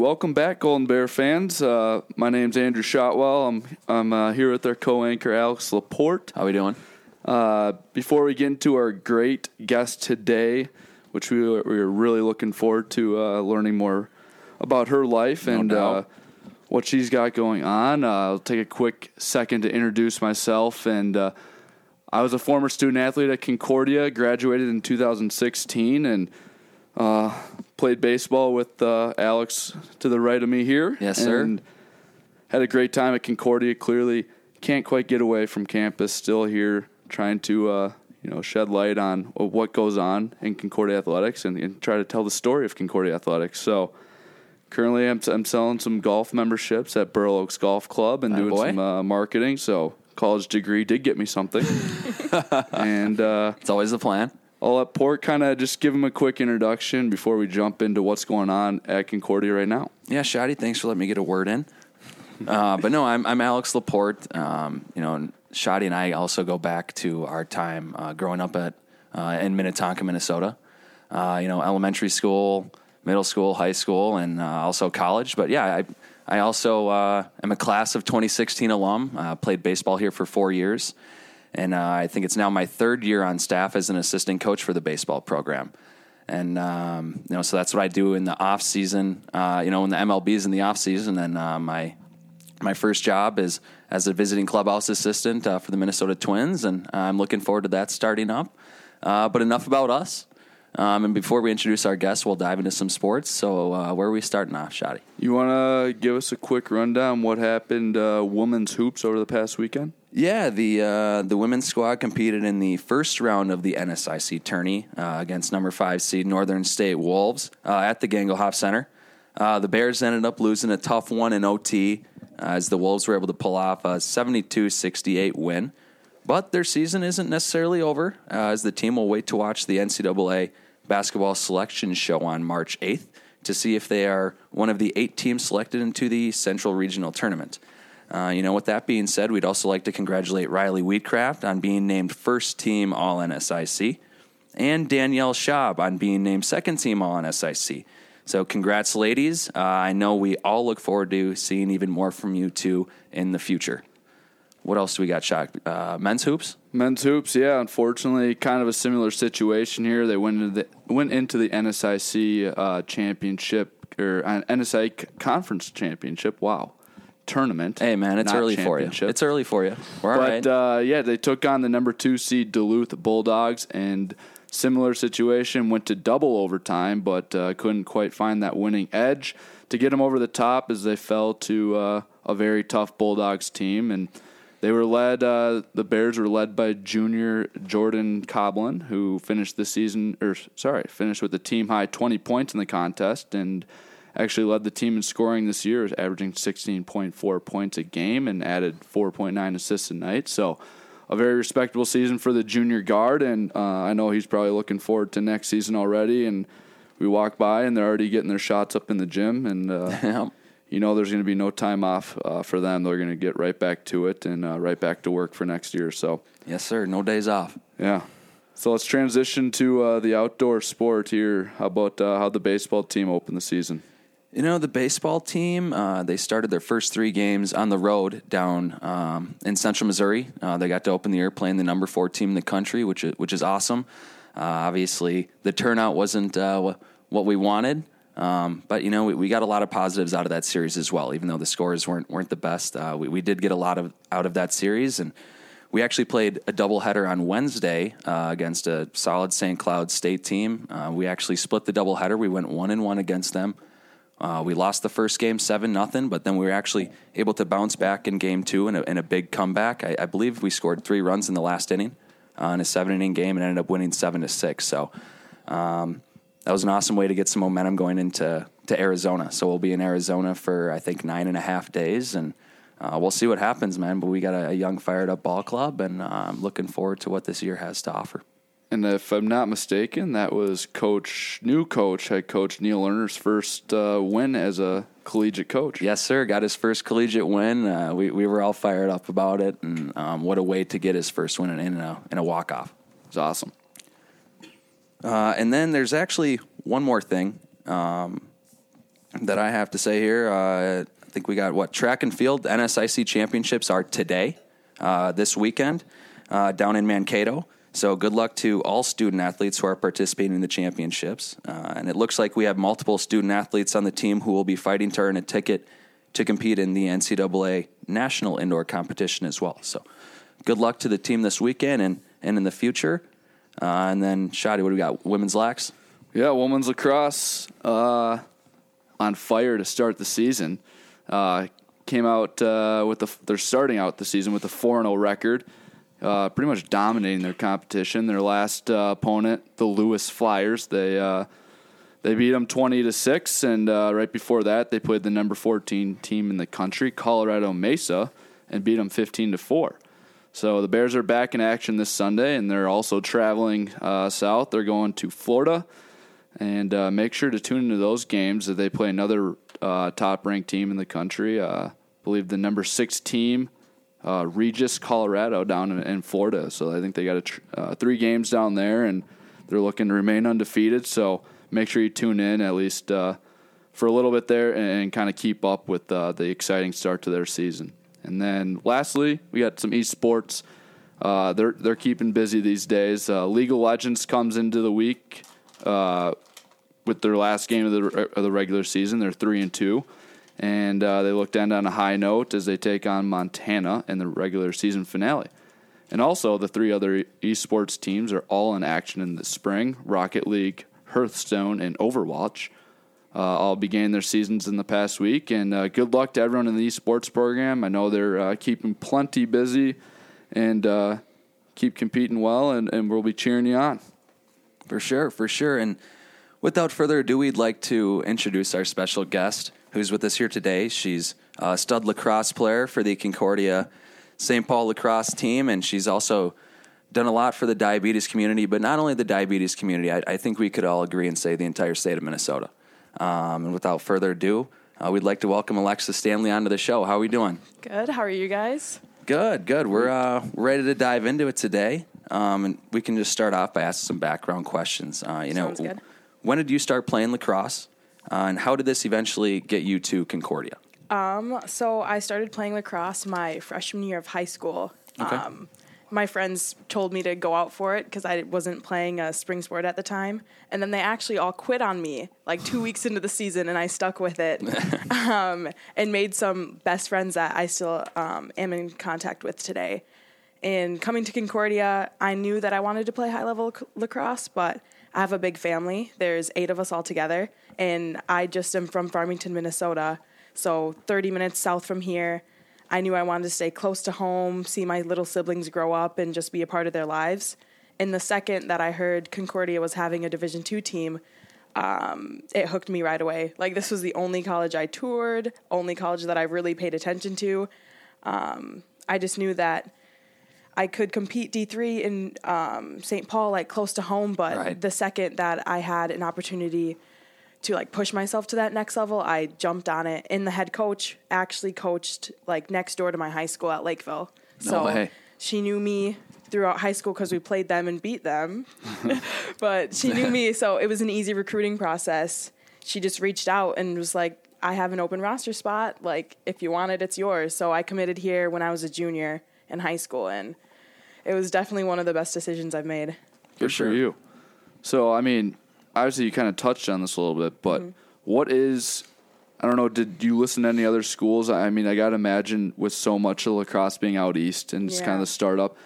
welcome back, Golden Bear fans. Uh, my name's Andrew Shotwell. I'm I'm uh, here with our co-anchor Alex Laporte. How are we doing? Uh, before we get into our great guest today, which we we are really looking forward to uh, learning more about her life No and uh, what she's got going on, uh, I'll take a quick second to introduce myself. And uh, I was a former student athlete at Concordia, graduated in 2016, and uh, played baseball with uh, Alex to the right of me here. Yes, sir. And had a great time at Concordia. Clearly, can't quite get away from campus. Still here, trying to uh, you know shed light on what goes on in Concordia athletics and, and try to tell the story of Concordia athletics. So. Currently, I'm, I'm selling some golf memberships at Burl Oaks Golf Club and doing some uh, marketing. So, college degree did get me something. and uh, It's always the plan. I'll let Port kind of just give him a quick introduction before we jump into what's going on at Concordia right now. Yeah, Shotty, thanks for letting me get a word in. Uh, but no, I'm, I'm Alex Laporte. Um, you know, Shotty and I also go back to our time uh, growing up at uh, in Minnetonka, Minnesota. Uh, you know, elementary school, middle school, high school, and uh, also college. But yeah, I I also uh, am a class of 2016 alum. Played baseball here for four years, and uh, I think it's now my third year on staff as an assistant coach for the baseball program. And um, you know, so that's what I do in the off season. Uh, you know, when the MLB is in the off season, and uh, my my first job is as a visiting clubhouse assistant uh, for the Minnesota Twins, and I'm looking forward to that starting up. Uh, but enough about us. Um, and before we introduce our guests, we'll dive into some sports. So, uh, where are we starting off, Shotty? You want to give us a quick rundown what happened uh, women's hoops over the past weekend? Yeah, the uh, the women's squad competed in the first round of the NSIC tourney uh, against number five seed Northern State Wolves uh, at the Gangelhoff Center. Uh, the Bears ended up losing a tough one in OT uh, as the Wolves were able to pull off a 72-68 win. But their season isn't necessarily over, uh, as the team will wait to watch the NCAA basketball selection show on March 8th to see if they are one of the eight teams selected into the Central Regional Tournament. Uh, you know, with that being said, we'd also like to congratulate Riley Wheatcraft on being named first team All NSIC and Danielle Schaub on being named second team All NSIC. So, congrats, ladies. Uh, I know we all look forward to seeing even more from you two in the future. What else do we got, Shot? Uh, men's hoops? Men's hoops, yeah. Unfortunately, kind of a similar situation here. They went into the went into the NSIC uh, championship or uh, NSI conference championship. Wow, tournament. Hey, man, it's early for you. It's early for you. We're all right. But uh, yeah, they took on the number two seed Duluth Bulldogs, and similar situation went to double overtime, but uh, couldn't quite find that winning edge to get them over the top as they fell to uh, a very tough Bulldogs team, and they were led. Uh, the Bears were led by junior Jordan Coblin, who finished the season, or sorry, finished with a team high twenty points in the contest, and actually led the team in scoring this year, averaging 16.4 points a game and added 4.9 assists a night. So, a very respectable season for the junior guard, and uh, I know he's probably looking forward to next season already. And we walk by, and they're already getting their shots up in the gym, and uh, you know there's going to be no time off uh, for them. They're going to get right back to it and uh, right back to work for next year. So, yes, sir. No days off. yeah. So let's transition to uh, the outdoor sport here. How about uh, how the baseball team opened the season? You know, the baseball team, uh, they started their first three games on the road down um, in central Missouri. Uh, they got to open the year playing the number four team in the country, which is, which is awesome. Uh, obviously, the turnout wasn't uh, what we wanted. Um, but you know, we, we got a lot of positives out of that series as well. Even though the scores weren't weren't the best, uh, we, we did get a lot of out of that series, and we actually played a doubleheader on Wednesday uh, against a solid St. Cloud State team. We actually split the doubleheader. We went one and one against them. Uh, we lost the first game seven nothing, but then we were actually able to bounce back in game two in a, in a big comeback. I, I believe we scored three runs in the last inning uh, in a seven inning game and ended up winning seven to six. So um, that was an awesome way to get some momentum going into to Arizona. So we'll be in Arizona for I think nine and a half days, and uh, we'll see what happens, man. But we got a, a young, fired up ball club, and uh, I'm looking forward to what this year has to offer. And if I'm not mistaken, that was coach, new coach, head coach Neil Lerner's first uh, win as a collegiate coach. Yes, sir. Got his first collegiate win. Uh, we we were all fired up about it, and um, what a way to get his first win in, in a in a walk off. It's awesome. Uh, and then there's actually one more thing. Um, that I have to say here. Uh, I think we got what track and field NSIC championships are today, uh, this weekend, uh, down in Mankato. So good luck to all student athletes who are participating in the championships. Uh, and it looks like we have multiple student athletes on the team who will be fighting to earn a ticket to compete in the NCAA national indoor competition as well. So good luck to the team this weekend and, and in the future. Uh, and then, Shotty, what do we got? Women's lax? Yeah, women's lacrosse uh, on fire to start the season. Uh, came out uh, with the they're starting out the season with a 4 0 record uh, pretty much dominating their competition. Their last uh, opponent, the Lewis Flyers, they uh, they beat them twenty to six, and uh, right before that, they played the number fourteen team in the country, Colorado Mesa, and beat them fifteen to four. So the Bears are back in action this Sunday, and they're also traveling uh, south. They're going to Florida, and uh, make sure to tune into those games that they play another top-ranked team in the country. I believe the number six team uh, Regis, Colorado, down in, in, Florida. So I think they got a tr- uh, three games down there, and they're looking to remain undefeated. So make sure you tune in at least uh, for a little bit there and, and kind of keep up with uh, the exciting start to their season. And then lastly, we got some esports. Uh, they're they're keeping busy these days. Uh, League of Legends comes into the week with their last game of the of the regular season. They're three and two and uh, they look to end on a high note as they take on Montana in the regular season finale. And also, the three other esports teams are all in action in the spring Rocket League, Hearthstone, and Overwatch. Uh, all began their seasons in the past week, and uh, good luck to everyone in the esports program. I know they're uh, keeping plenty busy and uh, keep competing well, and, and we'll be cheering you on. For sure, for sure. And without further ado, we'd like to introduce our special guest who's with us here today. She's a stud lacrosse player for the Concordia St. Paul lacrosse team, and she's also done a lot for the diabetes community, but not only the diabetes community, I, I think we could all agree and say the entire state of Minnesota. Um, and without further ado, uh, we'd like to welcome Alexa Stanley onto the show. How are we doing? Good. How are you guys? Good, good. We're uh, ready to dive into it today. Um, and we can just start off by asking some background questions. Uh, you Sounds know, good. when did you start playing lacrosse? Uh, and how did this eventually get you to Concordia? Um, so I started playing lacrosse my freshman year of high school. Okay. Um, my friends told me to go out for it because I wasn't playing a spring sport at the time. And then they actually all quit on me like two weeks into the season, and I stuck with it um, and made some best friends that I still um, am in contact with today. And coming to Concordia, I knew that I wanted to play high level lacrosse, but I have a big family. There's eight of us all together, and I just am from Farmington, Minnesota, so 30 minutes south from here. I knew I wanted to stay close to home, see my little siblings grow up, and just be a part of their lives. And the second that I heard Concordia was having a Division two team, um, it hooked me right away. Like this was the only college I toured, only college that I really paid attention to. Um, I just knew that I could compete D3 in um, St. Paul, like close to home. But Right. the second that I had an opportunity to like push myself to that next level, I jumped on it. And the head coach actually coached like next door to my high school at Lakeville. No So way. she knew me throughout high school because we played them and beat them. but she knew me, so it was an easy recruiting process. She just reached out and was like, I have an open roster spot. Like, if you want it, it's yours. So I committed here when I was a junior in high school, and it was definitely one of the best decisions I've made. Good sure. you. So, I mean, obviously, you kind of touched on this a little bit, but Mm-hmm. what is, I don't know, did you listen to any other schools? I mean, I got to imagine with so much of lacrosse being out east and just kind of the startup,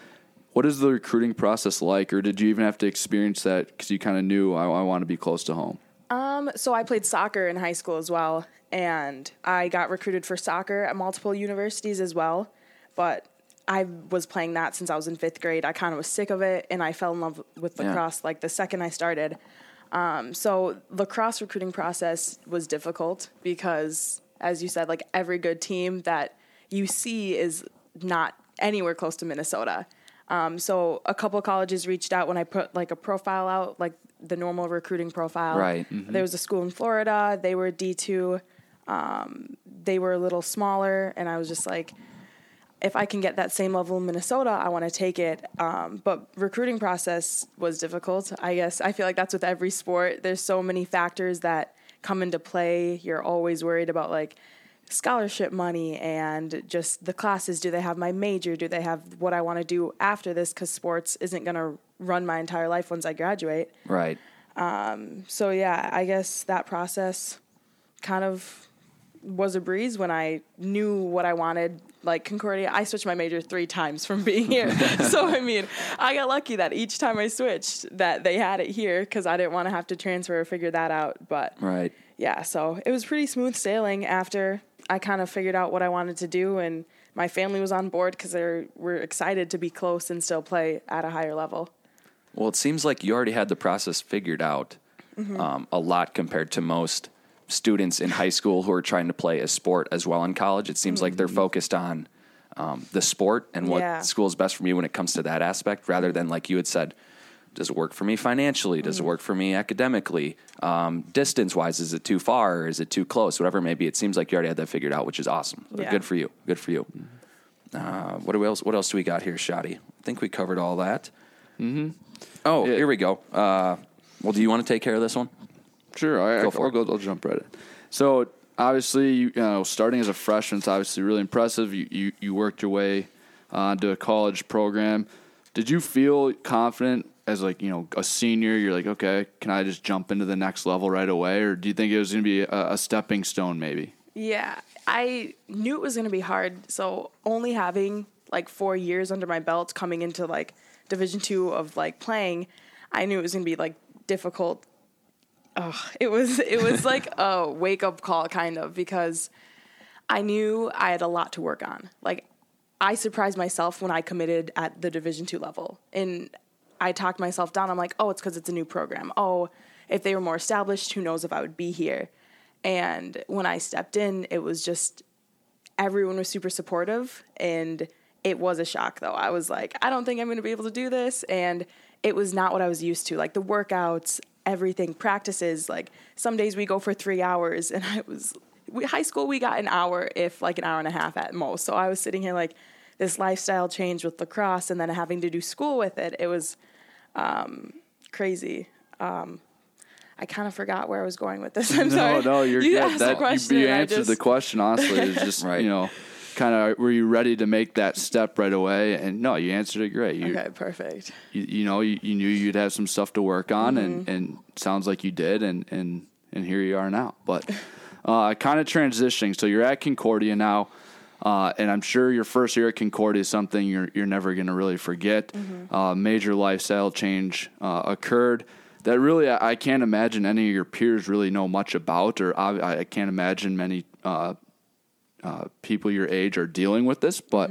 what is the recruiting process like? Or did you even have to experience that because you kind of knew I, I want to be close to home? Um, so I played soccer in high school as well, and I got recruited for soccer at multiple universities as well. But I was playing that since I was in fifth grade. I kind of was sick of it, and I fell in love with Yeah. lacrosse like the second I started. Um, so lacrosse recruiting process was difficult because, as you said, like every good team that you see is not anywhere close to Minnesota. Um, so a couple of colleges reached out when I put like a profile out, like the normal recruiting profile. Right. There was a school in Florida. They were D two. Um, they were a little smaller, and I was just like, if I can get that same level in Minnesota, I want to take it. Um, but recruiting process was difficult. I guess I feel like that's with every sport. There's so many factors that come into play. You're always worried about like scholarship money and just the classes. Do they have my major? Do they have what I want to do after this? Because sports isn't going to run my entire life once I graduate. Right. So yeah, I guess that process kind of was a breeze when I knew what I wanted. Like Concordia, I switched my major three times from being here. so I mean, I got lucky that each time I switched, that they had it here because I didn't want to have to transfer or figure that out. But Right. yeah, so it was pretty smooth sailing after I kind of figured out what I wanted to do, and my family was on board because they were excited to be close and still play at a higher level. Well, it seems like you already had the process figured out Mm-hmm. um, a lot compared to most students in high school who are trying to play a sport as well in college. It seems like they're focused on um, the sport and what Mm-hmm. Yeah. school is best for me when it comes to that aspect, rather than like you had said. Does it work for me financially? Does Mm-hmm. it work for me academically? Um, distance wise, is it too far? Or is it too close? Whatever it may be, it seems like you already had that figured out, which is awesome. Yeah. Good for you. Good for you. Uh, what do we else? What else do we got here, Shotty? I think we covered all that. Mm-hmm. Oh, Yeah. here we go. Uh, well, do you want to take care of this one? Sure, I, Go I'll, for I'll it. go. I'll jump right in. So obviously, you, you know, starting as a freshman is obviously really impressive. You you, you worked your way uh, a college program. Did you feel confident as like you know a senior? You're like, okay, can I just jump into the next level right away, or do you think it was going to be a, a stepping stone maybe? Yeah, I knew it was going to be hard. So only having like four years under my belt, coming into like Division two of like playing, I knew it was going to be like difficult. Ugh, it was it was like a wake up call kind of because I knew I had a lot to work on. Like I surprised myself when I committed at the Division two level, and I talked myself down. I'm like, oh, it's because it's a new program. Oh, if they were more established, who knows if I would be here. And when I stepped in, it was just everyone was super supportive and it was a shock though. I was like, I don't think I'm going to be able to do this and it was not what I was used to. Like the workouts, everything, practices, like some days we go for 3 hours and I was we, high school we got an hour if like an hour and a half at most. So I was sitting here like this lifestyle change with lacrosse and then having to do school with it. It was um, crazy. Um, I kind of forgot where I was going with this. I'm no, sorry. no, you're you good. asked That- the question. you, you answered just- the question honestly. It's just Right. you know, kind of were you ready to make that step right away? And no, you answered it great. You, Okay, perfect. you, you know, you, you knew you'd have some stuff to work on, Mm-hmm. and, and sounds like you did, and, and, and here you are now. But uh, kind of transitioning. So you're at Concordia now, uh, and I'm sure your first year at Concordia is something you're, you're never going to really forget. Mm-hmm. Uh, major lifestyle change uh, occurred that really I, I can't imagine any of your peers really know much about, or I, I can't imagine many uh, uh, people your age are dealing with this, but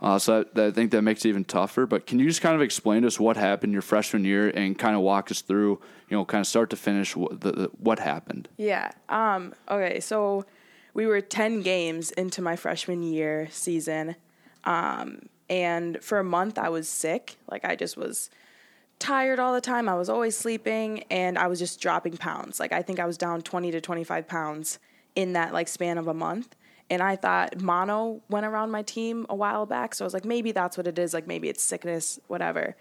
uh, so that, that- I think that makes it even tougher. But can you just kind of explain to us what happened your freshman year and kind of walk us through, you know, kind of start to finish what, the, the, what happened? Yeah. Um, okay, so we were 10 games into my freshman year season. Um, and for a month, I was sick. Like, I just was tired all the time. I was always sleeping and I was just dropping pounds. Like, I think I was down 20 to 25 pounds in that like span of a month. And I thought mono went around my team a while back. So I was like, maybe that's what it is. Like, maybe it's sickness, whatever.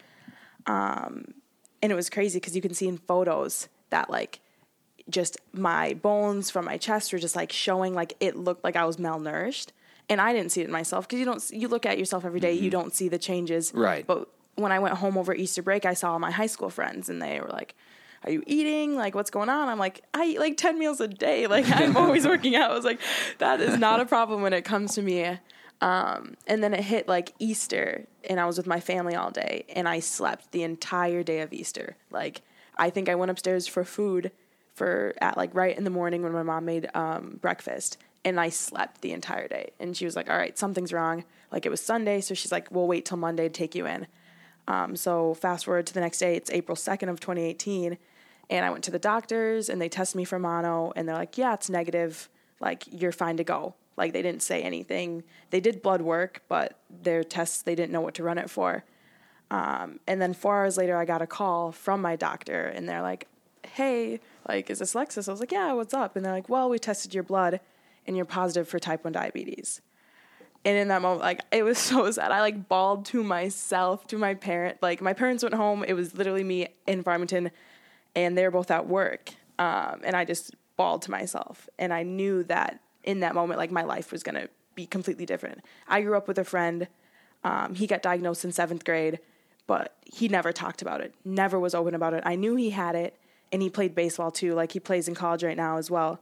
Um, and it was crazy because you can see in photos that like just my bones from my chest were just like showing like it looked like I was malnourished. And I didn't see it myself because you don't you look at yourself every day, you don't see the changes. Right. But when I went home over Easter break, I saw all my high school friends and they were like, Are you eating? Like what's going on? I'm like, I eat like ten meals a day. Like I'm always working out. I was like, that is not a problem when it comes to me. Um, and then it hit like Easter, and I was with my family all day, and I slept the entire day of Easter. Like, I think I went upstairs for food for at like right in the morning when my mom made um, breakfast, and I slept the entire day. And she was like, "All right, something's wrong." Like it was Sunday, so she's like, "We'll wait till Monday to take you in." Um, so fast forward to the next day, it's April second of 2018, and I went to the doctors, and they tested me for mono, and they're like, "Yeah, it's negative. Like you're fine to go." Like they didn't say anything. They did blood work, but their tests they didn't know what to run it for. Um, and then four hours later, I got a call from my doctor, and they're like, "Hey, like, is this Lexus?" I was like, "Yeah, what's up?" And they're like, "Well, we tested your blood, and you're positive for type one diabetes." And in that moment, like, it was so sad. I like bawled to myself, to my parent. Like, my parents went home. It was literally me in Farmington, and they're both at work. Um, and I just bawled to myself. And I knew that in that moment, like my life was going to be completely different. I grew up with a friend. Um, he got diagnosed in seventh grade, but he never talked about it, never was open about it. I knew he had it, and he played baseball too. Like he plays in college right now as well.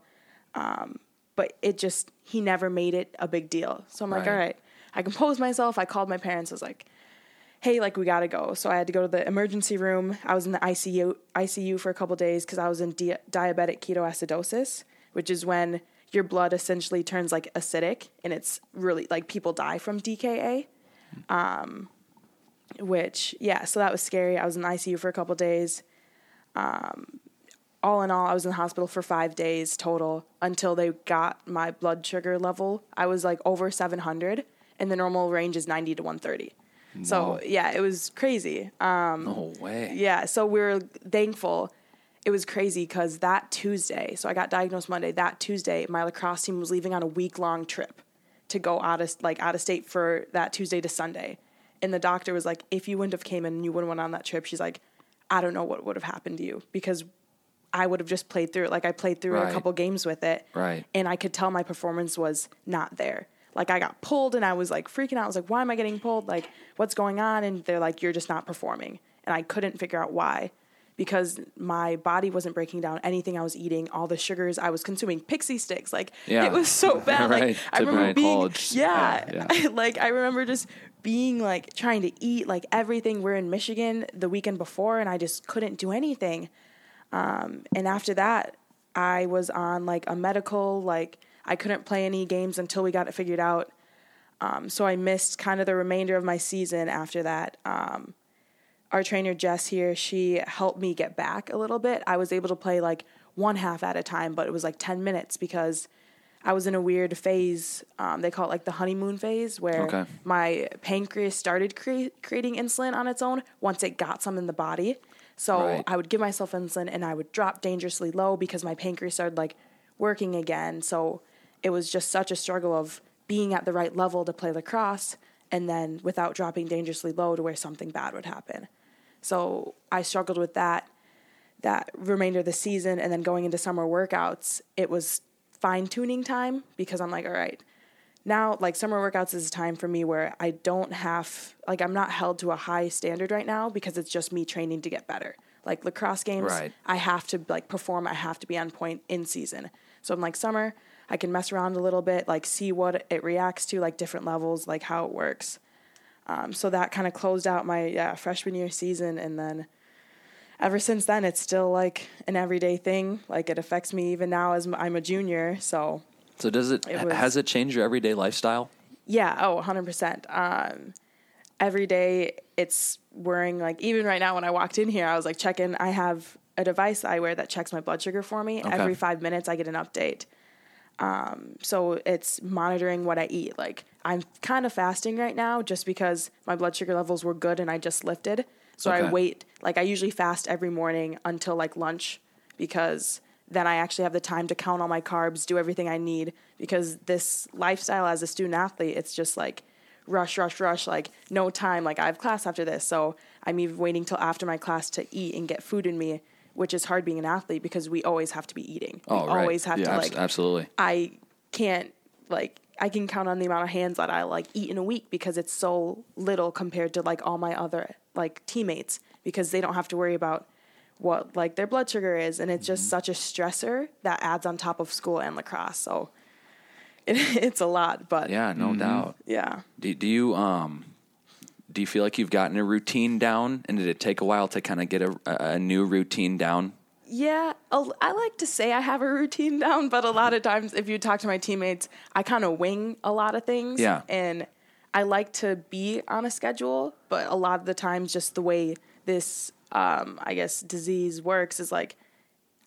Um, but it just, he never made it a big deal. So I'm like, all right, I composed myself. I called my parents. I was like, hey, like we gotta go. So I had to go to the emergency room. I was in the ICU ICU for a couple days because I was in di- diabetic ketoacidosis, which is when your blood essentially turns like acidic, and it's really like people die from DKA. Um, which yeah, so that was scary. I was in the ICU for a couple days. Um, all in all, I was in the hospital for five days total until they got my blood sugar level. I was like over 700, and the normal range is 90 to 130. So yeah, it was crazy. Um, No way. yeah, so we were thankful. It was crazy because that Tuesday, so I got diagnosed Monday. That Tuesday, my lacrosse team was leaving on a week long trip to go out of like out of state for that Tuesday to Sunday, and the doctor was like, "If you wouldn't have came in and you wouldn't went on that trip," she's like, "I don't know what would have happened to you because I would have just played through it. Like I played through Right. a couple games with it, Right. And I could tell my performance was not there. Like I got pulled and I was like freaking out. I was like, why am I getting pulled? Like what's going on? And they're like, you're just not performing. And I couldn't figure out why because my body wasn't breaking down anything I was eating, all the sugars I was consuming, pixie sticks. Like Yeah. it was so bad. Right. Like I remember being, college. yeah, Yeah, yeah. like I remember just being like trying to eat like everything. We're in Michigan the weekend before and I just couldn't do anything um, and after that i was on like a medical like i couldn't play any games until we got it figured out um, so i missed kind of the remainder of my season after that um, our trainer jess here she helped me get back a little bit i was able to play like one half at a time but it was like 10 minutes because i was in a weird phase um, they call it like the honeymoon phase where Okay. my pancreas started cre- creating insulin on its own once it got some in the body so Right. I would give myself insulin and I would drop dangerously low because my pancreas started like working again. So it was just such a struggle of being at the right level to play lacrosse and then without dropping dangerously low to where something bad would happen. So I struggled with that that remainder of the season and then going into summer workouts, it was fine tuning time because I'm like, all right, now like summer workouts is a time for me where I don't have like I'm not held to a high standard right now because it's just me training to get better. Like lacrosse games, Right. I have to like perform, I have to be on point in season. So I'm like summer, I can mess around a little bit, like see what it reacts to, like different levels, like how it works. Um, so that kind of closed out my yeah, freshman year season and then ever since then it's still like an everyday thing. Like it affects me even now as I'm a junior, so So does it, It was- has it changed your everyday lifestyle? Yeah, oh, 100%. Um, every day it's wearing, like, even right now when I walked in here, I was like checking. I have a device I wear that checks my blood sugar for me. Okay. Every five minutes, I get an update. Um, so it's monitoring what I eat. Like, I'm kind of fasting right now just because my blood sugar levels were good and I just lifted. So I wait, like, I usually fast every morning until like lunch because then I actually have the time to count all my carbs, do everything I need. Because this lifestyle as a student athlete, it's just like rush, rush, rush, like no time. Like I have class after this. So I'm even waiting till after my class to eat and get food in me, which is hard being an athlete because we always have to be eating. Oh, we right. always have yeah, to abs- like absolutely. I can't like I can count on the amount of hands that I like eat in a week because it's so little compared to like all my other like teammates because they don't have to worry about what like their blood sugar is and it's Mm-hmm. just such a stressor that adds on top of school and lacrosse. So it, it's a lot, but Yeah, no doubt. yeah. Do, do you um do you feel like you've gotten a routine down, and did it take a while to kind of get a, a new routine down? Yeah, I like to say I have a routine down, but a lot of times if you talk to my teammates, I kind of wing a lot of things. Yeah. And I like to be on a schedule, but a lot of the times, just the way this, um, I guess, disease works is like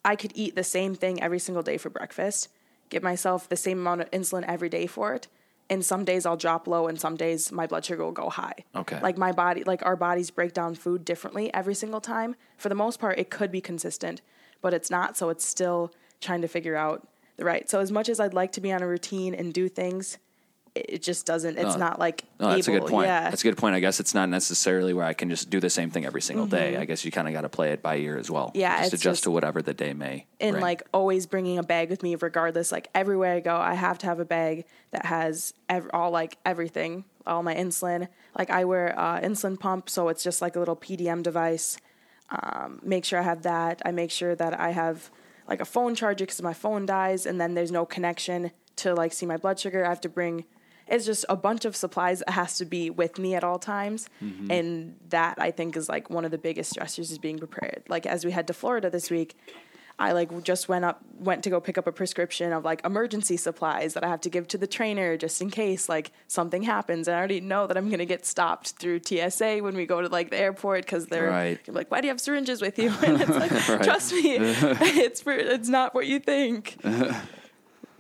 I could eat the same thing every single day for breakfast, give myself the same amount of insulin every day for it. And some days I'll drop low, and some days my blood sugar will go high. Okay. Like my body, like our bodies break down food differently every single time. For the most part, it could be consistent, but it's not. So it's still trying to figure out the right. So as much as I'd like to be on a routine and do things, it just doesn't. It's No. not like No, that's able, a good point. Yeah. That's a good point. I guess it's not necessarily where I can just do the same thing every single day. I guess you kind of got to play it by ear as well. Mm-hmm. Yeah, just adjust just- to whatever the day may. and bring. like always bringing a bag with me regardless like everywhere i go i have to have a bag that has ev- all like everything all my insulin like i wear uh, insulin pump so it's just like a little pdm device um, make sure i have that i make sure that i have like a phone charger because my phone dies and then there's no connection to like see my blood sugar i have to bring it's just a bunch of supplies that has to be with me at all times mm-hmm. and that i think is like one of the biggest stressors is being prepared like as we head to florida this week I like just went up went to go pick up a prescription of like emergency supplies that I have to give to the trainer just in case like something happens. And I already know that I'm gonna get stopped through TSA when we go to like the airport because they're Right. like, "Why do you have syringes with you?" And it's like, trust me, it's for it's not what you think.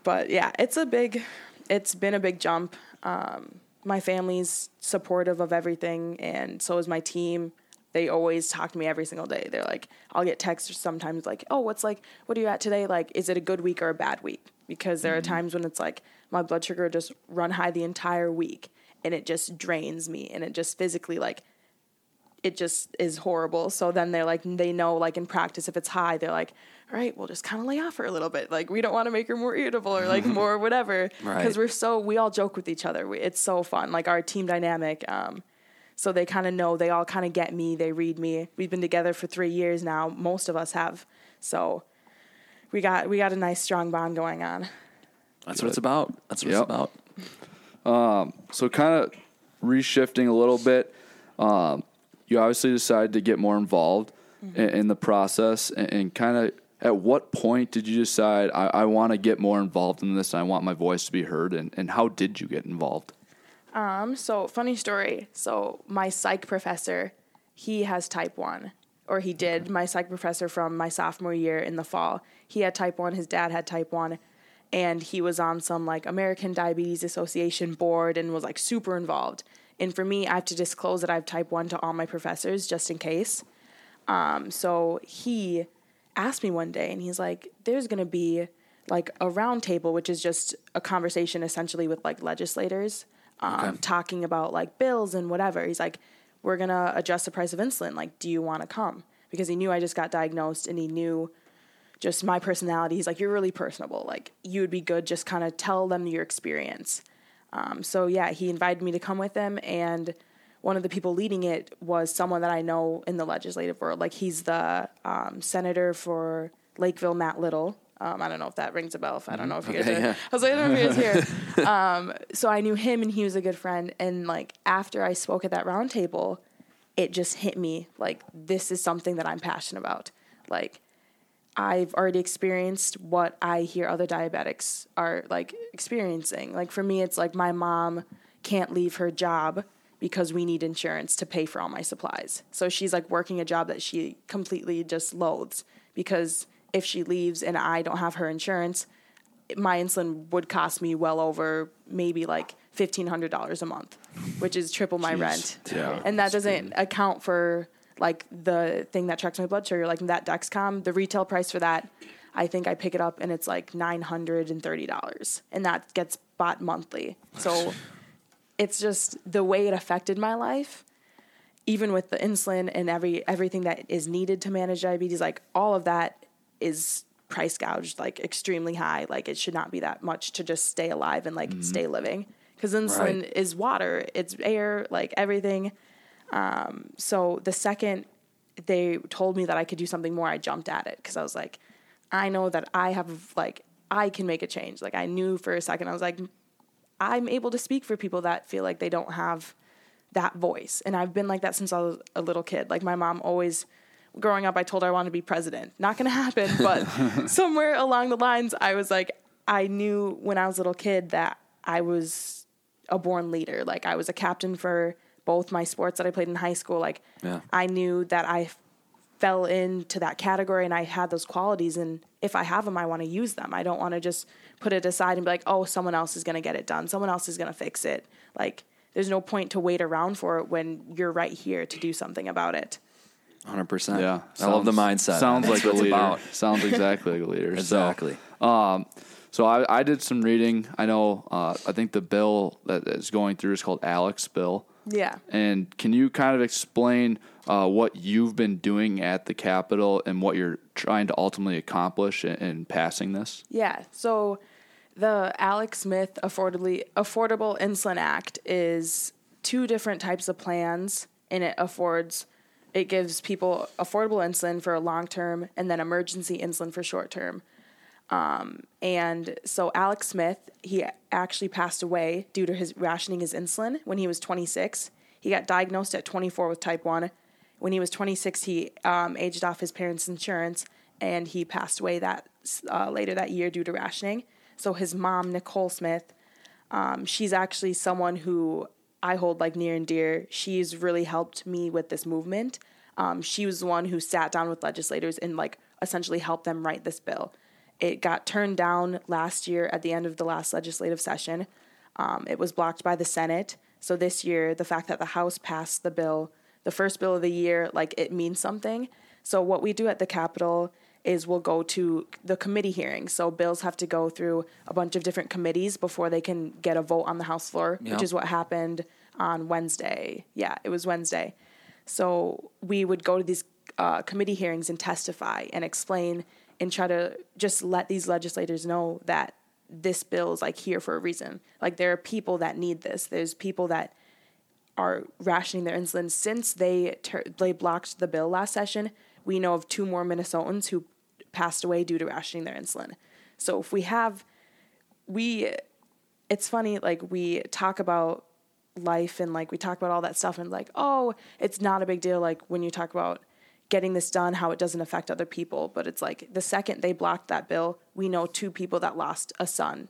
but yeah, it's a big, it's been a big jump. Um, my family's supportive of everything, and so is my team. They always talk to me every single day. They're like, I'll get texts sometimes like, "Oh, what's like? What are you at today? Like, is it a good week or a bad week?" Because there are times when it's like my blood sugar just run high the entire week, and it just drains me, and it just physically like it just is horrible. So then they're like, they know, like in practice, if it's high, they're like, all right, we'll just kind of lay off her a little bit. Like, we don't want to make her more irritable or like more whatever. Right. Because we're so, we all joke with each other. We, it's so fun, like our team dynamic. Um, so they kind of know, they all kind of get me, they read me. We've been together for three years now. Most of us have. So we got, we got a nice strong bond going on. that's what it's about. That's what Yep. it's about. Um, So kind of reshifting a little bit, um, you obviously decided to get more involved in, in the process, and, and kind of at what point did you decide I, I want to get more involved in this? And I want my voice to be heard, and, and how did you get involved? Um, so funny story. So my psych professor, he has type one, or he did. My psych professor from my sophomore year in the fall, he had type one. His dad had type one, and he was on some like American Diabetes Association board and was like super involved. And for me, I have to disclose that I have type one to all my professors just in case. Um, so he asked me one day, and he's like, "There's gonna be like a round table, which is just a conversation essentially with like legislators, um, Okay. talking about like bills and whatever." He's like, "We're gonna adjust the price of insulin. Like, do you want to come?" Because he knew I just got diagnosed, and he knew just my personality. He's like, "You're really personable. Like, you would be good. Just kind of tell them your experience." Um, so yeah, he invited me to come with him, and one of the people leading it was someone that I know in the legislative world. Like he's the um, senator for Lakeville, Matt Little. Um, I don't know if that rings a bell. If I don't know if you guys Okay, are. yeah. I was like, I don't know if you guys here. um, so I knew him, and he was a good friend. And like after I spoke at that roundtable, it just hit me like this is something that I'm passionate about. Like I've already experienced what I hear other diabetics are like experiencing. Like for me, it's like my mom can't leave her job because we need insurance to pay for all my supplies. So she's like working a job that she completely just loathes because if she leaves and I don't have her insurance, my insulin would cost me well over maybe like fifteen hundred dollars a month, which is triple my rent. Yeah. and that doesn't account for like the thing that tracks my blood sugar, like that Dexcom. The retail price for that, I think I pick it up and it's like nine hundred and thirty dollars, and that gets bought monthly. So it's just the way it affected my life even with the insulin and every everything that is needed to manage diabetes, like all of that is price gouged like extremely high. Like it should not be that much to just stay alive and like stay living. Because insulin Right. is water, it's air, like everything. Um, so the second they told me that I could do something more, I jumped at it because I was like, I know that I have like I can make a change. Like I knew for a second, I was like, I'm able to speak for people that feel like they don't have that voice. And I've been like that since I was a little kid. Like my mom always growing up I told her I wanted to be president. Not going to happen, but somewhere along the lines I was like I knew when I was a little kid that I was a born leader. Like I was a captain for both my sports that I played in high school. Like Yeah. I knew that I fell into that category and I had those qualities and if I have them I want to use them. I don't want to just put it aside and be like, "Oh, someone else is going to get it done. Someone else is going to fix it." Like there's no point to wait around for it when you're right here to do something about it. Hundred percent. Yeah, I love the mindset. Sounds like a what it's leader. about. Sounds exactly like a leader. So, Exactly. Um so I, I did some reading. I know. Uh, I think the bill that is going through is called Alec's bill. Yeah. And can you kind of explain uh, what you've been doing at the Capitol and what you're trying to ultimately accomplish in, in passing this? Yeah. So the Alec Smith Affordably Affordable Insulin Act is two different types of plans, and it affords it gives people affordable insulin for a long term and then emergency insulin for short term. Um, and so Alec Smith, he actually passed away due to his rationing his insulin when he was 26. He got diagnosed at 24 with type 1. When he was 26, he um, aged off his parents' insurance and he passed away that uh, later that year due to rationing. So his mom, Nicole Smith, um, she's actually someone who I hold like near and dear. She's really helped me with this movement. Um, she was the one who sat down with legislators and like essentially helped them write this bill. It got turned down last year at the end of the last legislative session. Um, it was blocked by the Senate. So this year, the fact that the House passed the bill, the first bill of the year, like it means something. So what we do at the Capitol is we'll go to the committee hearings. So bills have to go through a bunch of different committees before they can get a vote on the House floor, which is what happened on Wednesday. Yeah, it was Wednesday. So we would go to these uh, committee hearings and testify and explain and try to just let these legislators know that this bill is like here for a reason. Like there are people that need this. There's people that are rationing their insulin since they ter- they blocked the bill last session. We know of two more Minnesotans who passed away due to rationing their insulin. So if we have we it's funny like we talk about life and like we talk about all that stuff and like oh it's not a big deal like when you talk about getting this done how it doesn't affect other people but it's like the second they blocked that bill we know two people that lost a son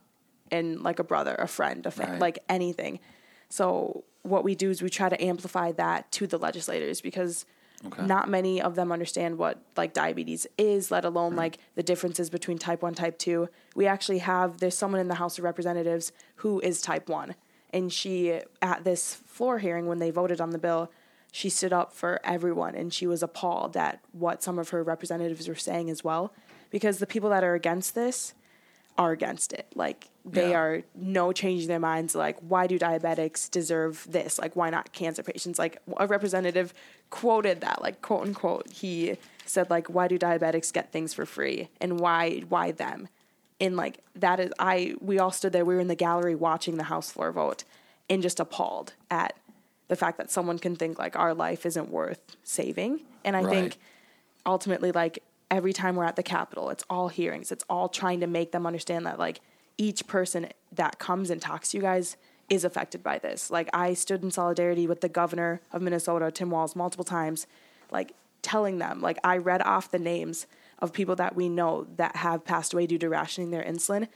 and like a brother a friend a fa- Right. like anything so what we do is we try to amplify that to the legislators because Okay. not many of them understand what like diabetes is, let alone like the differences between type 1 type 2. We actually have there's someone in the House of Representatives who is type 1 and she at this floor hearing when they voted on the bill, she stood up for everyone and she was appalled at what some of her representatives were saying as well because the people that are against this are against it. Like they Yeah. are no changing their minds. Like why do diabetics deserve this? Like why not cancer patients? Like a representative quoted that, like quote unquote. He said like why do diabetics get things for free and why why them? And like that is I we all stood there. We were in the gallery watching the House floor vote and just appalled at the fact that someone can think like our life isn't worth saving. And I Right. think ultimately like every time we're at the capitol it's all hearings it's all trying to make them understand that like each person that comes and talks to you guys is affected by this like i stood in solidarity with the governor of minnesota tim walz multiple times like telling them like i read off the names of people that we know that have passed away due to rationing their insulin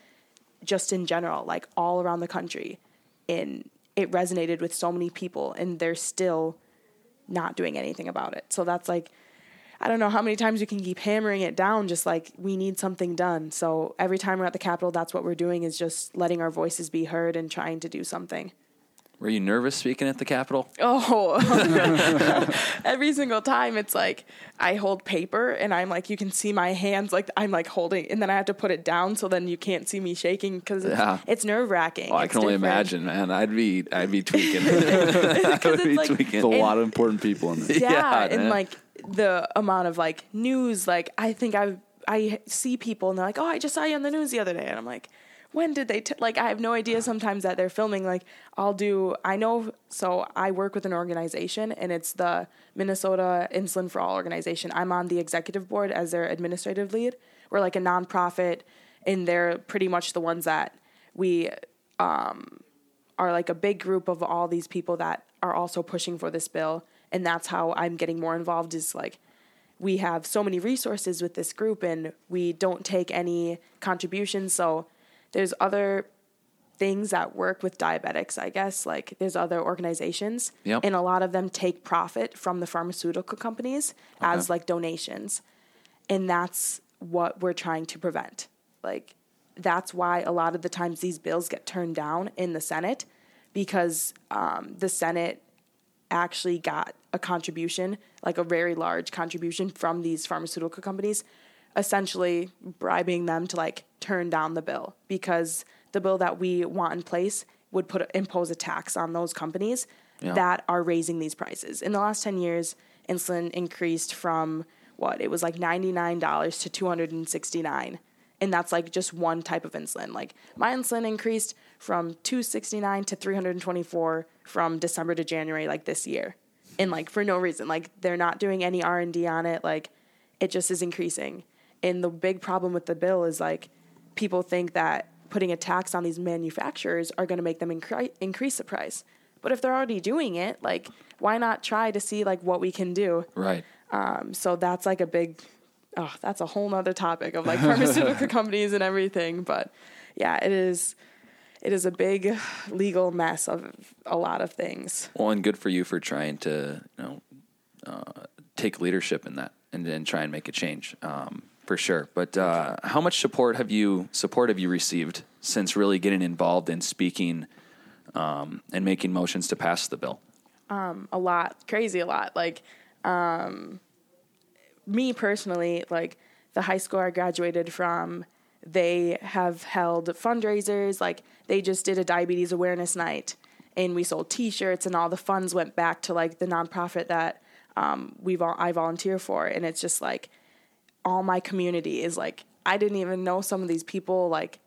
just in general like all around the country and it resonated with so many people and they're still not doing anything about it. So that's like, I don't know how many times you can keep hammering it down, just like we need something done. So every time we're at the Capitol, that's what we're doing is just letting our voices be heard and trying to do something. Were you nervous speaking at the Capitol? Oh, every single time it's like I hold paper and I'm like, you can see my hands, like I'm like holding, and then I have to put it down so then you can't see me shaking because it's, Yeah. it's nerve wracking. Oh, I can only imagine, man. I'd be, I'd be tweaking. I would it's be like- tweaking. There's a lot of important people in there. yeah, Yeah, and man. like the amount of like news like i think i i see people and they're like oh i just saw you on the news the other day. And i'm like when did they t-? like i have no idea sometimes that they're filming like i'll do i know so i work with an organization and it's the minnesota insulin for all organization. I'm on the executive board as their administrative lead. We're like a nonprofit and they're pretty much the ones that we um, are like a big group of all these people that are also pushing for this bill and that's how i'm getting more involved is like we have so many resources with this group and we don't take any contributions. So there's other things that work with diabetics i guess. Like there's other organizations Yep. and a lot of them take profit from the pharmaceutical companies as like donations. And that's what we're trying to prevent. Like that's why a lot of the times these bills get turned down in the senate because um, the senate actually got a contribution like a very large contribution from these pharmaceutical companies essentially bribing them to like turn down the bill because the bill that we want in place would put impose a tax on those companies Yeah. that are raising these prices. In the last 10 years, insulin increased from what? It was like $99 to 269 and that's like just one type of insulin. Like my insulin increased from 269 to 324 from December to January like this year. And like for no reason. Like they're not doing any R&D on it. Like it just is increasing. And the big problem with the bill is like people think that putting a tax on these manufacturers are going to make them incre- increase the price. But if they're already doing it, like why not try to see like what we can do? Right. Um, so that's like a big, oh, that's a whole nother topic of like pharmaceutical companies and everything. But yeah, it is, it is a big legal mess of a lot of things. Well, and good for you for trying to, you know, uh, take leadership in that and then try and make a change, um, for sure. But uh, how much support have you support have you received since really getting involved in speaking um, and making motions to pass the bill? Um, a lot, crazy a lot. Like, um, me personally, like the high school I graduated from, they have held fundraisers. Like, they just did a diabetes awareness night, and we sold T-shirts, and all the funds went back to like the nonprofit that um, we vol- I volunteer for, and it's just like all my community is like I didn't even know some of these people like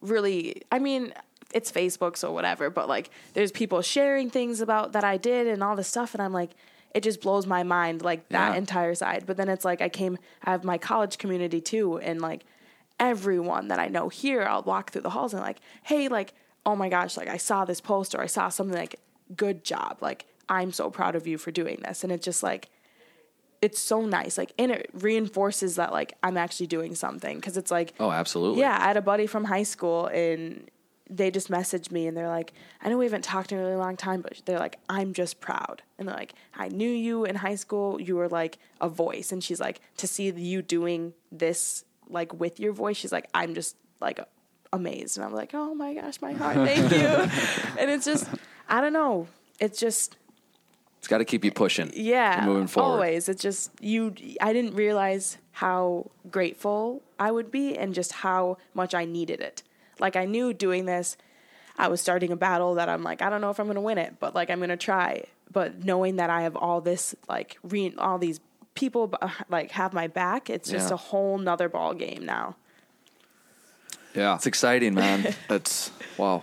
really I mean it's Facebook so whatever but like there's people sharing things about that I did and all this stuff and I'm like it just blows my mind like that Yeah. entire side. But then it's like I came I have my college community too and like everyone that I know here I'll walk through the halls and like hey like oh my gosh like I saw this post or I saw something like good job. Like I'm so proud of you for doing this. And it's just like it's so nice. Like and it reinforces that like i'm actually doing something. Because it's like Oh, absolutely. yeah i had a buddy from high school and they just messaged me and they're like i know we haven't talked in a really long time but they're like i'm just proud. And they're like i knew you in high school. You were like a voice. And she's like to see you doing this like with your voice she's like i'm just like amazed. And i'm like oh my gosh my heart thank you. And it's just i don't know. It's just It's got to keep you pushing. yeah moving forward. always. It's just you i didn't realize how grateful i would be and just how much i needed it like i knew doing this i was starting a battle that i'm like i don't know if i'm going to win it but like i'm going to try but knowing that i have all this like re- all these people like have my back it's just Yeah. a whole nother ball game now Yeah, It's exciting, man. That's wow.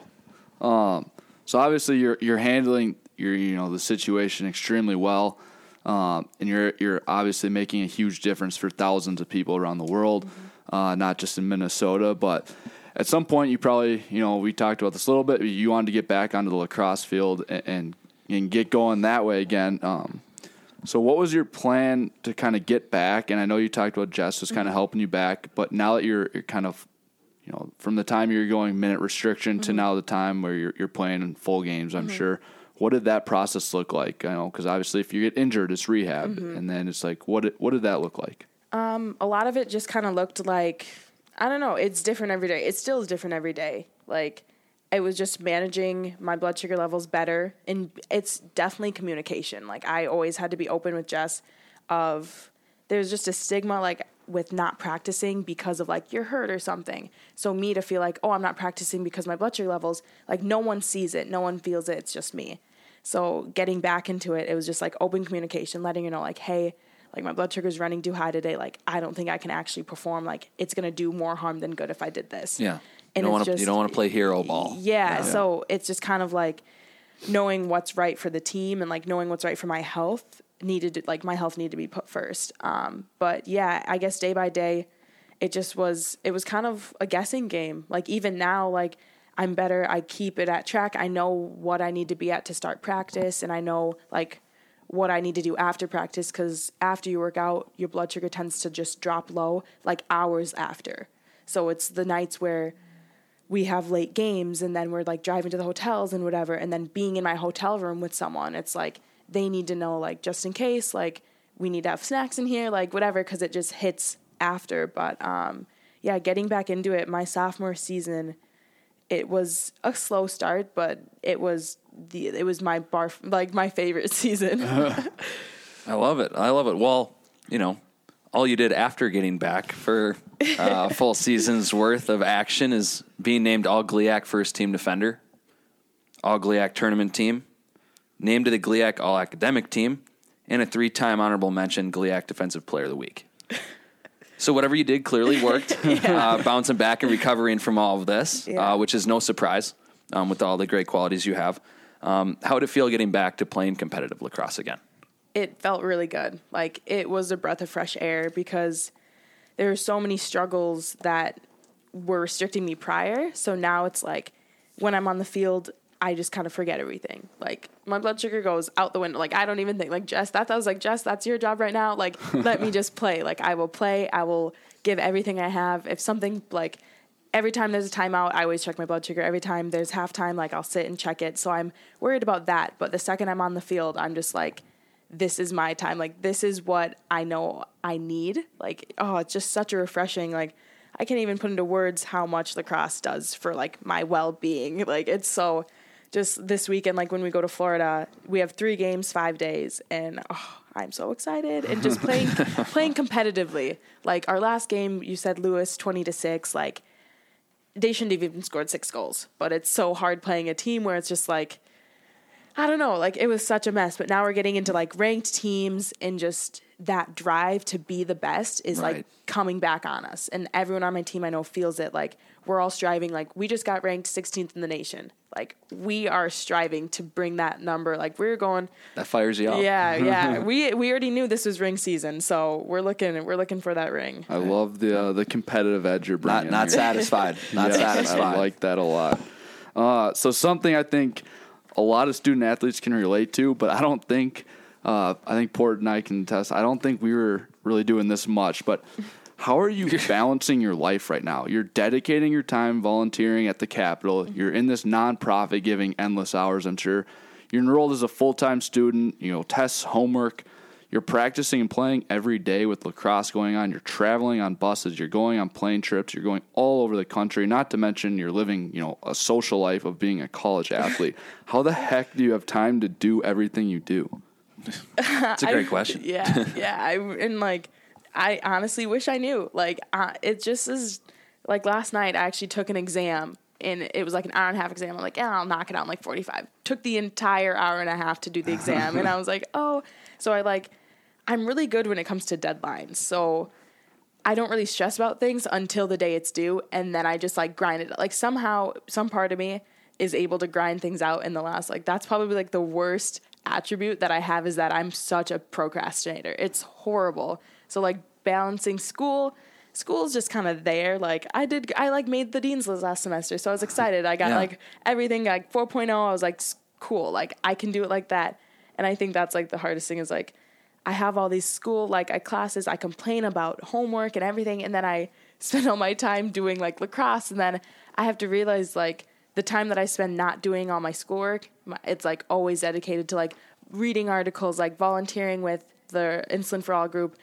Um, so obviously you're you're handling your you know the situation extremely well, um, and you're you're obviously making a huge difference for thousands of people around the world, uh, not just in Minnesota. But at some point, you probably you know we talked about this a little bit. You wanted to get back onto the lacrosse field and and, and get going that way again. Um, so what was your plan to kind of get back? And I know you talked about Jess was kind of mm-hmm. helping you back, but now that you're, you're kind of you know, from the time you're going minute restriction to mm-hmm. now the time where you're you're playing full games, I'm mm-hmm. sure. What did that process look like? I know because obviously if you get injured, it's rehab, and then it's like what did, what did that look like? Um, a lot of it just kind of looked like I don't know. It's different every day. It still is different every day. Like it was just managing my blood sugar levels better, and it's definitely communication. Like I always had to be open with Jess. Of there's just a stigma like with not practicing because of like you're hurt or something. So me to feel like oh I'm not practicing because my blood sugar levels like no one sees it, no one feels it. It's just me. So getting back into it, it was just like open communication, letting you know like hey like my blood sugar's running too high today like i don't think i can actually perform like it's going to do more harm than good if i did this Yeah. You And don't want to. You don't want to play hero ball. yeah, so it's just kind of like knowing what's right for the team and like knowing what's right for my health needed to, like my health needed to be put first um but yeah i guess day by day it just was it was kind of a guessing game like even now like i'm better i keep it at track i know what i need to be at to start practice and i know like what i need to do after practice because after you work out your blood sugar tends to just drop low like hours after. So it's the nights where we have late games and then we're like driving to the hotels and whatever and then being in my hotel room with someone it's like they need to know like just in case like we need to have snacks in here like whatever because it just hits after. But um yeah getting back into it my sophomore season it was a slow start but it was the it was my bar like my favorite season I love it. I love it. Well, you know, all you did after getting back for uh, a full season's worth of action is being named All GLIAC First Team Defender, All GLIAC Tournament Team, named to the GLIAC All Academic Team, and a three-time honorable mention GLIAC Defensive Player of the Week. So whatever you did clearly worked. uh, bouncing back and recovering from all of this, Yeah. uh, which is no surprise um, with all the great qualities you have. Um, how did it feel getting back to playing competitive lacrosse again? it felt really good. Like it was a breath of fresh air because there were so many struggles that were restricting me prior. So now it's like when I'm on the field, I just kind of forget everything. Like my blood sugar goes out the window. Like I don't even think like Jess. That I was like Jess, that's your job right now. Like let me just play. Like I will play. I will give everything I have. If something like every time there's a timeout, I always check my blood sugar. Every time there's halftime, like I'll sit and check it. So I'm worried about that. But the second I'm on the field, I'm just like, this is my time. Like this is what I know I need. Like oh, it's just such a refreshing. Like I can't even put into words how much lacrosse does for like my well being. Like it's so. Just this weekend, like when we go to Florida, we have three games, five days, and oh, I'm so excited and just playing playing competitively. Like our last game, you said Lewis twenty to six. Like they shouldn't have even scored six goals, but it's so hard playing a team where it's just like I don't know, like it was such a mess. But now we're getting into like ranked teams and just that drive to be the best is Right. like coming back on us. And everyone on my team I know feels it. Like we're all striving. Like we just got ranked 16th in the nation. Like we are striving to bring that number. Like we're going, That fires you up. yeah, yeah. we we already knew this was ring season, so we're looking we're looking for that ring. I love the uh, the competitive edge you're bringing. not here. satisfied. Not Yes, satisfied. I like that a lot. Uh, so something I think a lot of student athletes can relate to, but I don't think uh, I think Port and I can test. I don't think we were really doing this much, but. How are you balancing your life right now? You're dedicating your time volunteering at the Capitol. You're in this nonprofit giving endless hours, I'm sure. You're enrolled as a full time student, you know, tests, homework. You're practicing and playing every day with lacrosse going on. You're traveling on buses. You're going on plane trips. You're going all over the country. Not to mention you're living, you know, a social life of being a college athlete. How the heck do you have time to do everything you do? It's a great I- question. Yeah, yeah. I and like, I honestly wish I knew. Like, uh, it just is. Like last night, I actually took an exam, and it was like an hour and a half exam. I'm like, yeah, I'll knock it out in like 45. Took the entire hour and a half to do the exam, and I was like, oh. So I like, I'm really good when it comes to deadlines. So I don't really stress about things until the day it's due, and then I just like grind it. Like somehow, some part of me is able to grind things out in the last. Like that's probably like the worst attribute that I have is that I'm such a procrastinator. It's horrible. So like balancing school, school's just kind of there. Like I did, I like made the dean's list last semester, so I was excited. I got Yeah. like everything like 4.0. I was like "S- cool. Like I can do it like that. And I think that's like the hardest thing is like I have all these school like I classes. I complain about homework and everything, and then I spend all my time doing like lacrosse, and then I have to realize like the time that I spend not doing all my schoolwork, it's like always dedicated to like reading articles, like volunteering with the Insulin for All group.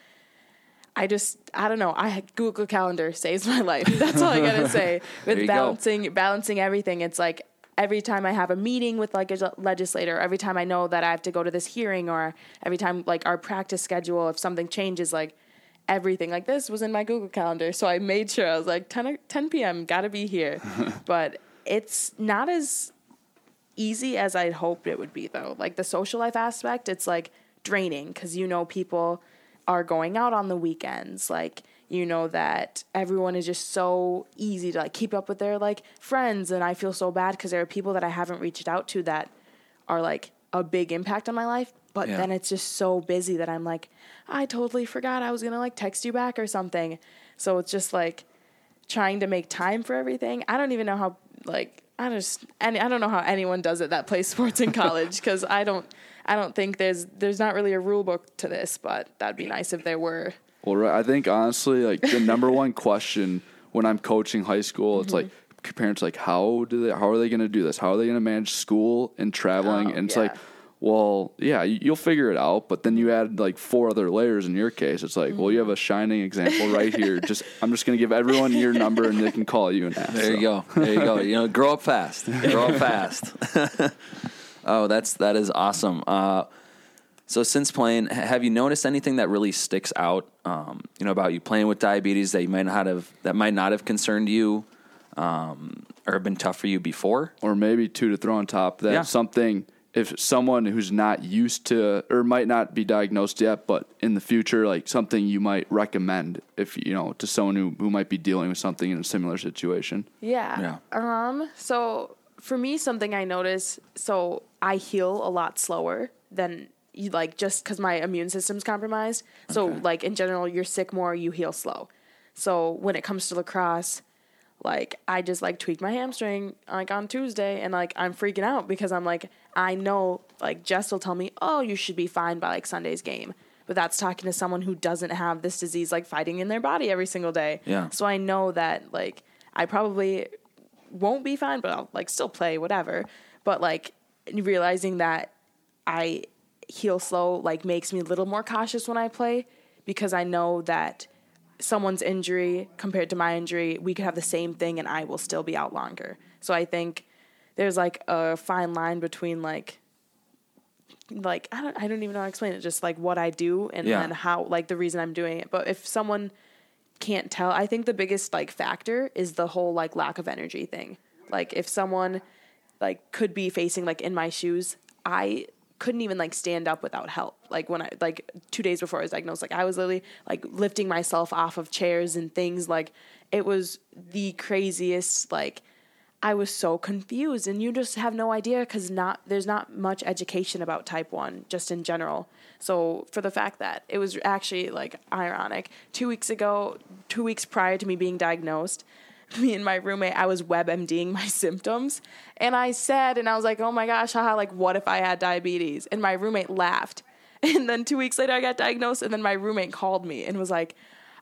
I just I don't know. I Google Calendar saves my life. That's all I gotta say. With go. balancing balancing everything, it's like every time I have a meeting with like a legislator, every time I know that I have to go to this hearing, or every time like our practice schedule, if something changes, like everything like this was in my Google Calendar. So I made sure I was like 10, o- 10 p.m. Gotta be here. but it's not as easy as I'd hoped it would be, though. Like the social life aspect, it's like draining because you know people are going out on the weekends. Like you know that everyone is just so easy to like keep up with their like friends, and I feel so bad because there are people that I haven't reached out to that are like a big impact on my life. But Yeah. then it's just so busy that I'm like, I totally forgot I was gonna like text you back or something. So it's just like trying to make time for everything. I don't even know how like I just and I don't know how anyone does it that plays sports in college because I don't I don't think there's there's not really a rule book to this, but that'd be nice if there were. Well, right, I think honestly, like the number one question when I'm coaching high school, it's mm-hmm. like parents like, how do they, how are they going to do this? How are they going to manage school and traveling? Oh, and it's yeah. like, well, yeah, you- you'll figure it out. But then you add like four other layers in your case. It's like, well, you have a shining example right here. Just I'm just going to give everyone your number and they can call you and ask. There you go. There you go. You know, grow up fast. Grow up fast. oh, that's that is awesome. Uh, So since playing, have you noticed anything that really sticks out? Um, you know about you playing with diabetes that you might not have that might not have concerned you, um, or have been tough for you before? or maybe two to throw on top of that Yeah. something if someone who's not used to or might not be diagnosed yet but in the future like something you might recommend if you know to someone who, who might be dealing with something in a similar situation Yeah. Yeah. Um. So for me, something I notice. So I heal a lot slower than you like just because my immune system's compromised. So like in general, you're sick more, you heal slow. So when it comes to lacrosse, like I just like tweaked my hamstring like on Tuesday, and like I'm freaking out because I'm like I know like Jess will tell me, oh, you should be fine by like Sunday's game. But that's talking to someone who doesn't have this disease like fighting in their body every single day. Yeah. So I know that like I probably won't be fine, but I'll like still play whatever. But like realizing that I heal slow like makes me a little more cautious when I play because I know that someone's injury compared to my injury, we could have the same thing and I will still be out longer. So I think there's like a fine line between like like I don't I don't even know how to explain it, just like what I do and Yeah. then how like the reason I'm doing it. But if someone can't tell, I think the biggest like factor is the whole like lack of energy thing. Like if someone like could be facing like in my shoes, I couldn't even like stand up without help. Like when I like 2 days before I was diagnosed, like I was literally like lifting myself off of chairs and things like it was the craziest like I was so confused and you just have no idea cuz not there's not much education about type 1 just in general. So for the fact that it was actually like ironic, 2 weeks ago, 2 weeks prior to me being diagnosed, me and my roommate, I was WebMDing my symptoms. And I said, and I was like, oh my gosh, haha, like, what if I had diabetes? And my roommate laughed. And then two weeks later, I got diagnosed. And then my roommate called me and was like,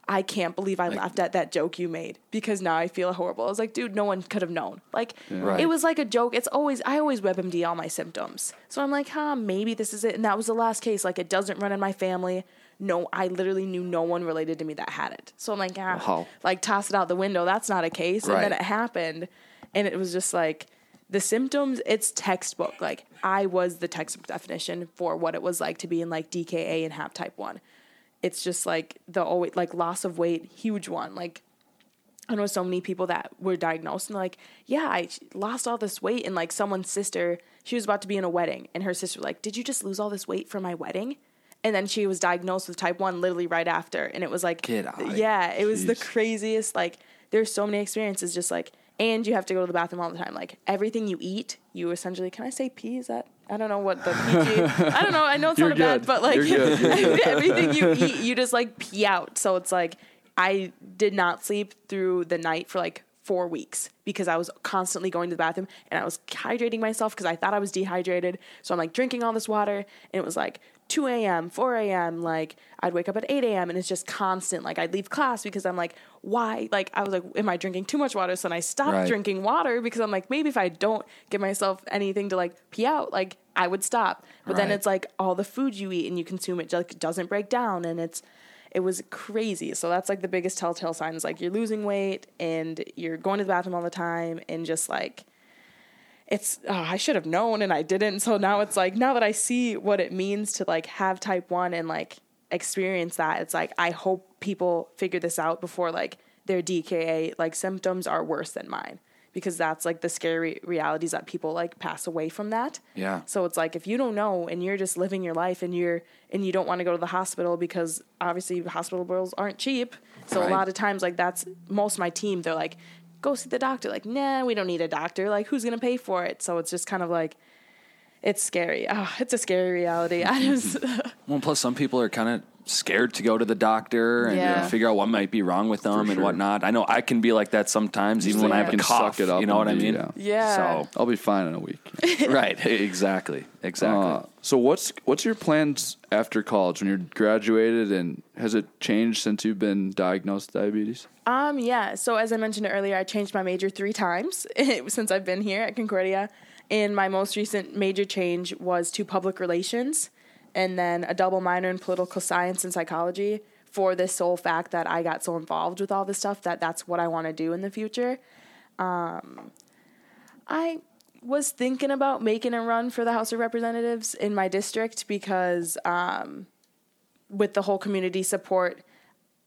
I can't believe I laughed at that joke you made because now I feel horrible. I was like, dude, no one could have known. Like, Right. it was like a joke. It's always, I always WebMD all my symptoms. So I'm like, huh, maybe this is it. And that was the last case. Like, it doesn't run in my family. No, I literally knew no one related to me that had it. So I'm like, ah, Wow. like toss it out the window. That's not a case. And then it happened. And it was just like, the symptoms, it's textbook. Like, I was the textbook definition for what it was like to be in like DKA and have type 1 it's just like the always like loss of weight, huge one. Like I know so many people that were diagnosed and like, yeah, I lost all this weight, and like someone's sister, she was about to be in a wedding, and her sister was like, did you just lose all this weight for my wedding? And then she was diagnosed with type one literally right after, and it was like, Get out. yeah, it was the craziest. Like, there's so many experiences, just like, and you have to go to the bathroom all the time. Like everything you eat, you essentially can I say pee? Is that I don't know what the PG. I don't know. I know it's You're not a bad, but like You're good. everything you eat, you just like pee out. So it's like I did not sleep through the night for like four weeks because I was constantly going to the bathroom and I was hydrating myself because I thought I was dehydrated. So I'm like drinking all this water and it was like 2 a.m., 4 a.m. Like I'd wake up at 8 a.m. and it's just constant. Like I'd leave class because I'm like, why? Like I was like, am I drinking too much water? So then I stopped Right. drinking water because I'm like, maybe if I don't give myself anything to like pee out, like I would stop. But then it's like all the food you eat and you consume it like doesn't break down and it's it was crazy. So that's like the biggest telltale sign is like you're losing weight and you're going to the bathroom all the time and just like it's oh, I should have known and I didn't. So now it's like now that I see what it means to like have type 1 and like experience that, it's like I hope people figure this out before like their DKA like symptoms are worse than mine because that's like the scary realities that people like pass away from that. Yeah. So it's like if you don't know and you're just living your life and you're and you don't want to go to the hospital because obviously hospital bills aren't cheap. So Right. a lot of times like that's most of my team they're like go see the doctor like nah we don't need a doctor like who's going to pay for it. So it's just kind of like it's scary. Oh, it's a scary reality. I just Well, plus some people are kind of scared to go to the doctor and Yeah. figure out what might be wrong with them and sure. whatnot. I know I can be like that sometimes, even when I have a can cough. suck it up you know what I mean? yeah. Yeah. I'll be fine in a week. Right, exactly, exactly. Uh, so what's what's your plans after college when you're graduated and has it changed since you've been diagnosed with diabetes? Um, yeah. So as I mentioned earlier, I changed my major three times since I've been here at Concordia. And my most recent major change was to public relations and then a double minor in political science and psychology for this sole fact that I got so involved with all this stuff that that's what I want to do in the future. Um, I was thinking about making a run for the House of Representatives in my district because um, with the whole community support,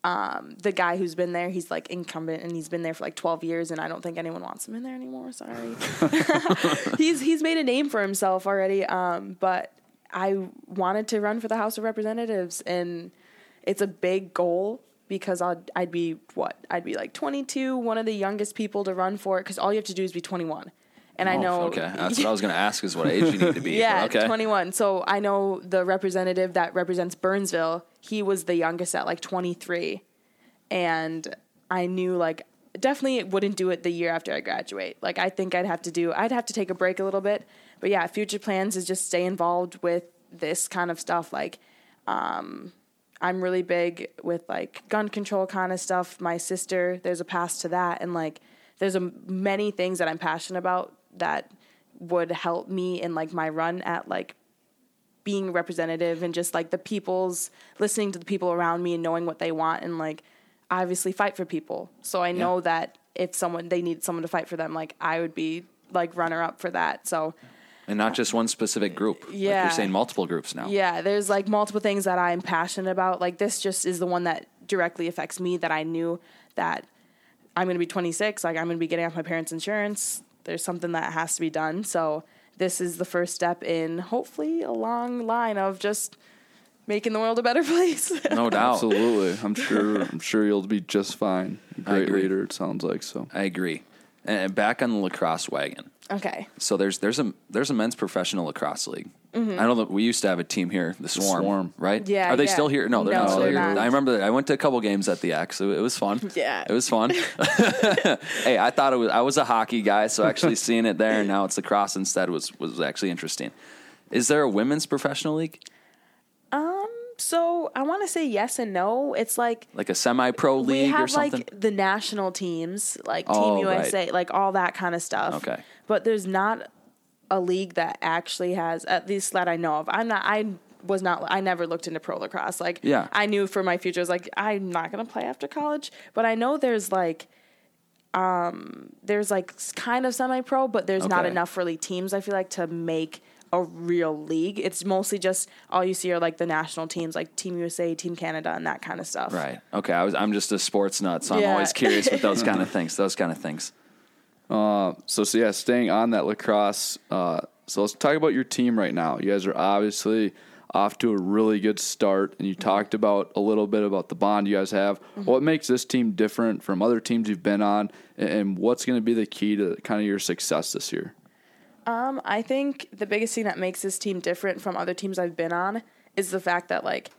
um, the guy who's been there, he's like incumbent and he's been there for like 12 years, and I don't think anyone wants him in there anymore. Sorry. he's he's made a name for himself already. Um, but I wanted to run for the House of Representatives, and it's a big goal because I'd I'd be what I'd be like 22, one of the youngest people to run for it because all you have to do is be 21. And I Oh, know Okay, that's what I was going to ask. Is what age you need to be? yeah, Okay. 21. So I know the representative that represents Burnsville, he was the youngest at like 23. And I knew like definitely it wouldn't do it the year after I graduate. Like I think I'd have to do I'd have to take a break a little bit. But yeah, future plans is just stay involved with this kind of stuff like um I'm really big with like gun control kind of stuff. My sister, there's a past to that and like there's a many things that I'm passionate about that would help me in like my run at like being representative and just like the people's listening to the people around me and knowing what they want and like obviously fight for people. So I know that if someone they need someone to fight for them, like I would be like runner up for that. So And not just one specific group. Like Yeah. you're saying multiple groups now. yeah, there's like multiple things that I'm passionate about. Like this just is the one that directly affects me that I knew that I'm going to be 26, like I'm going to be getting off my parents' insurance. There's something that has to be done. So this is the first step in hopefully a long line of just making the world a better place. No doubt. Absolutely. I'm sure I'm sure you'll be just fine. Great agree. leader, it sounds like so. I agree. And back on the lacrosse wagon. Okay. So there's there's a there's a men's professional lacrosse league. I don't know. We used to have a team here, the Swarm, Swarm. right? Mm-hmm. Yeah, Are they yeah. still here? No, they're No, not still they're here. not. I remember that I went to a couple games at the X. It, it was fun. Yeah. it was fun. hey, I thought it was. I was a hockey guy, so actually seeing it there and now it's lacrosse instead was was actually interesting. Is there a women's professional league, so I want to say yes and no. It's like like a semi-pro league have or something? like the national teams, like Oh, Team right. USA, like all that kind of stuff. Okay. But there's not a league that actually has, at least that I know of. I'm not. I was not. I never looked into pro lacrosse. Like, Yeah. I knew for my future, I was like, I'm not gonna play after college. But I know there's like. Um, there's like kind of semi-pro, but there's not enough really teams. I feel like to make a real league. It's mostly just all you see are like the national teams, like Team USA, Team Canada, and that kind of stuff. Right. Okay. I was. I'm just a sports nut, so I'm always curious with those kind of things. Those kind of things. Uh, so, so yeah, staying on that lacrosse. Uh, so let's talk about your team right now. You guys are obviously off to a really good start, and you talked about a little bit about the bond you guys have. What makes this team different from other teams you've been on, and, and what's going to be the key to kind of your success this year? Um, I think the biggest thing that makes this team different from other teams I've been on is the fact that like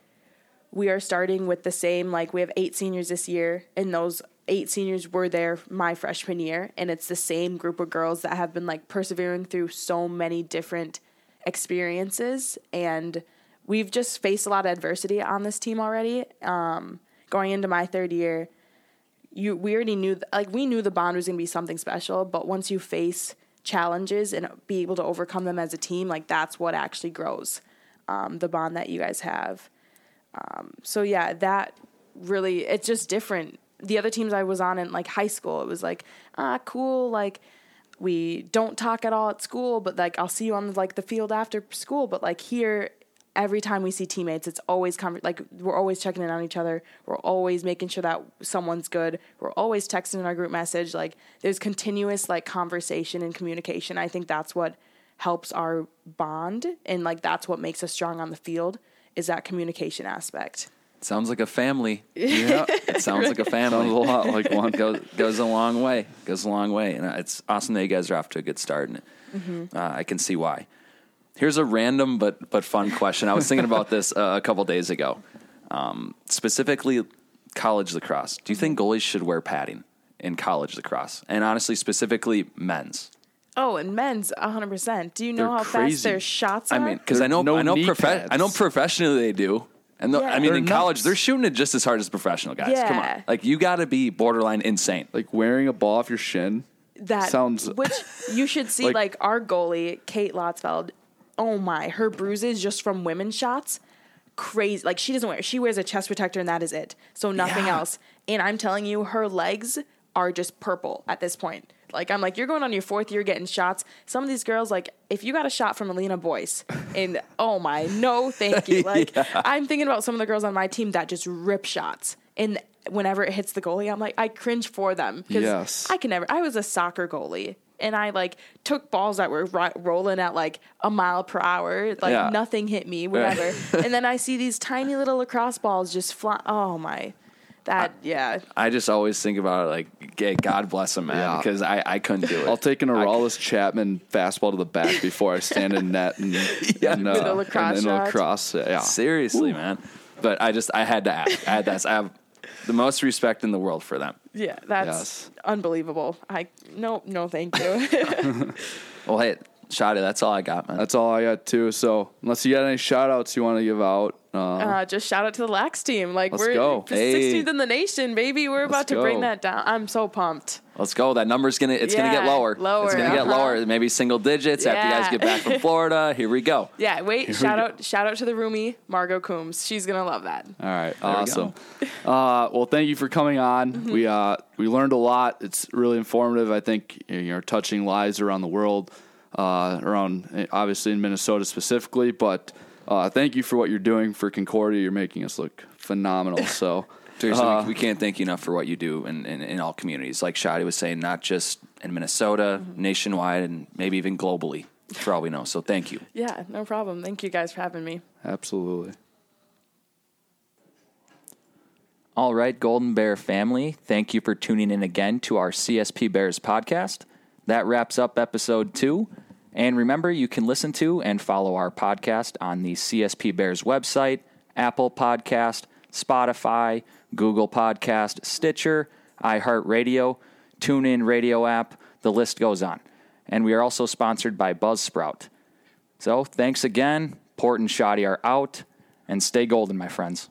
we are starting with the same like we have eight seniors this year and those eight seniors were there my freshman year and it's the same group of girls that have been like persevering through so many different experiences and we've just faced a lot of adversity on this team already. Um, going into my third year you we already knew like we knew the bond was going to be something special but once you face challenges and be able to overcome them as a team like that's what actually grows um, the bond that you guys have. Um, so yeah that really it's just different. The other teams i was on in like high school it was like ah cool like we don't talk at all at school but like i'll see you on like the field after school but like here every time we see teammates it's always conver- like we're always checking in on each other we're always making sure that someone's good we're always texting in our group message like there's continuous like conversation and communication i think that's what helps our bond and like that's what makes us strong on the field is that communication aspect Sounds like a family. Yeah, It sounds like a sounds a family. lot like one. goes goes a long way. Goes a long way, and it's awesome that you guys are off to a good start. And Mm-hmm. uh, I can see why. Here's a random but but fun question. I was thinking about this uh, a couple days ago. Um, specifically, college lacrosse. Do you think goalies should wear padding in college lacrosse? And honestly, specifically men's. oh and men's 100% do you know They're how crazy. fast their shots are I mean, because I know no I know knee profe- I know professionally they do. And the, Yeah. I mean, They're in college, nuts. they're shooting it just as hard as professional guys. Come Yeah. on, like you got to be borderline insane. Like wearing a ball off your shin. that sounds which you should see Like- like, our goalie Kate Lotsfeld. Oh my, her bruises just from women's shots, crazy. Like she doesn't wear she wears a chest protector and that is it. So nothing Yeah. else. And I'm telling you, her legs are just purple at this point. Like I'm like, you're going on your fourth year getting shots. Some of these girls, like, if you got a shot from Alina Boyce, and oh my, no, thank you. Like I'm thinking about some of the girls on my team that just rip shots, and whenever it hits the goalie, I'm like, I cringe for them because Yes. I can never. I was a soccer goalie. And I like took balls that were ro- rolling at like a mile per hour, like Yeah. nothing hit me, whatever. and then I see these tiny little lacrosse balls just fly. Oh my, that yeah. I just always think about it like, okay, God bless him, man, Yeah. because I, I couldn't do it. I'll take an Aroldis Chapman fastball to the back before I stand in net and, and, uh, lacrosse and, and lacrosse. Yeah. Seriously, man. But I just I had to ask. I had to ask. I have the most respect in the world for them. Yeah, that's Yes. unbelievable. I no no thank you. Well, hey, Shotty, that's all I got, man. That's all I got too. So unless you got any shout outs you want to give out, uh, uh, just shout out to the Lax team. Like Let's we're go. Hey. 16th in the nation, baby. We're about to bring that down. I'm so pumped. Let's go. That number's gonna it's gonna get lower. lower, It's gonna get uh-huh. lower. Maybe single digits after you guys get back from Florida. Here we go. Yeah, wait. shout out shout out to the roomie Margot Coombs. She's gonna love that. all right, we awesome. uh, well, thank you for coming on. Mm-hmm. We uh, we learned a lot. It's really informative. I think you're touching lives around the world, uh, around obviously in Minnesota specifically. But uh, thank you for what you're doing for Concordia. You're making us look phenomenal. So. Seriously, Uh, we, we can't thank you enough for what you do in, in, in all communities. Like Shotty was saying, not just in Minnesota, Mm-hmm. nationwide, and maybe even globally, for all we know. So thank you. Yeah, no problem. Thank you guys for having me. Absolutely. All right, Golden Bear family, thank you for tuning in again to our CSP Bears podcast. That wraps up episode two. And remember, you can listen to and follow our podcast on the CSP Bears website, Apple Podcast, Spotify, Google Podcast, Stitcher, iHeartRadio, TuneIn Radio app. The list goes on. And we are also sponsored by Buzzsprout. So thanks again. Port and Shotty are out. And stay golden, my friends.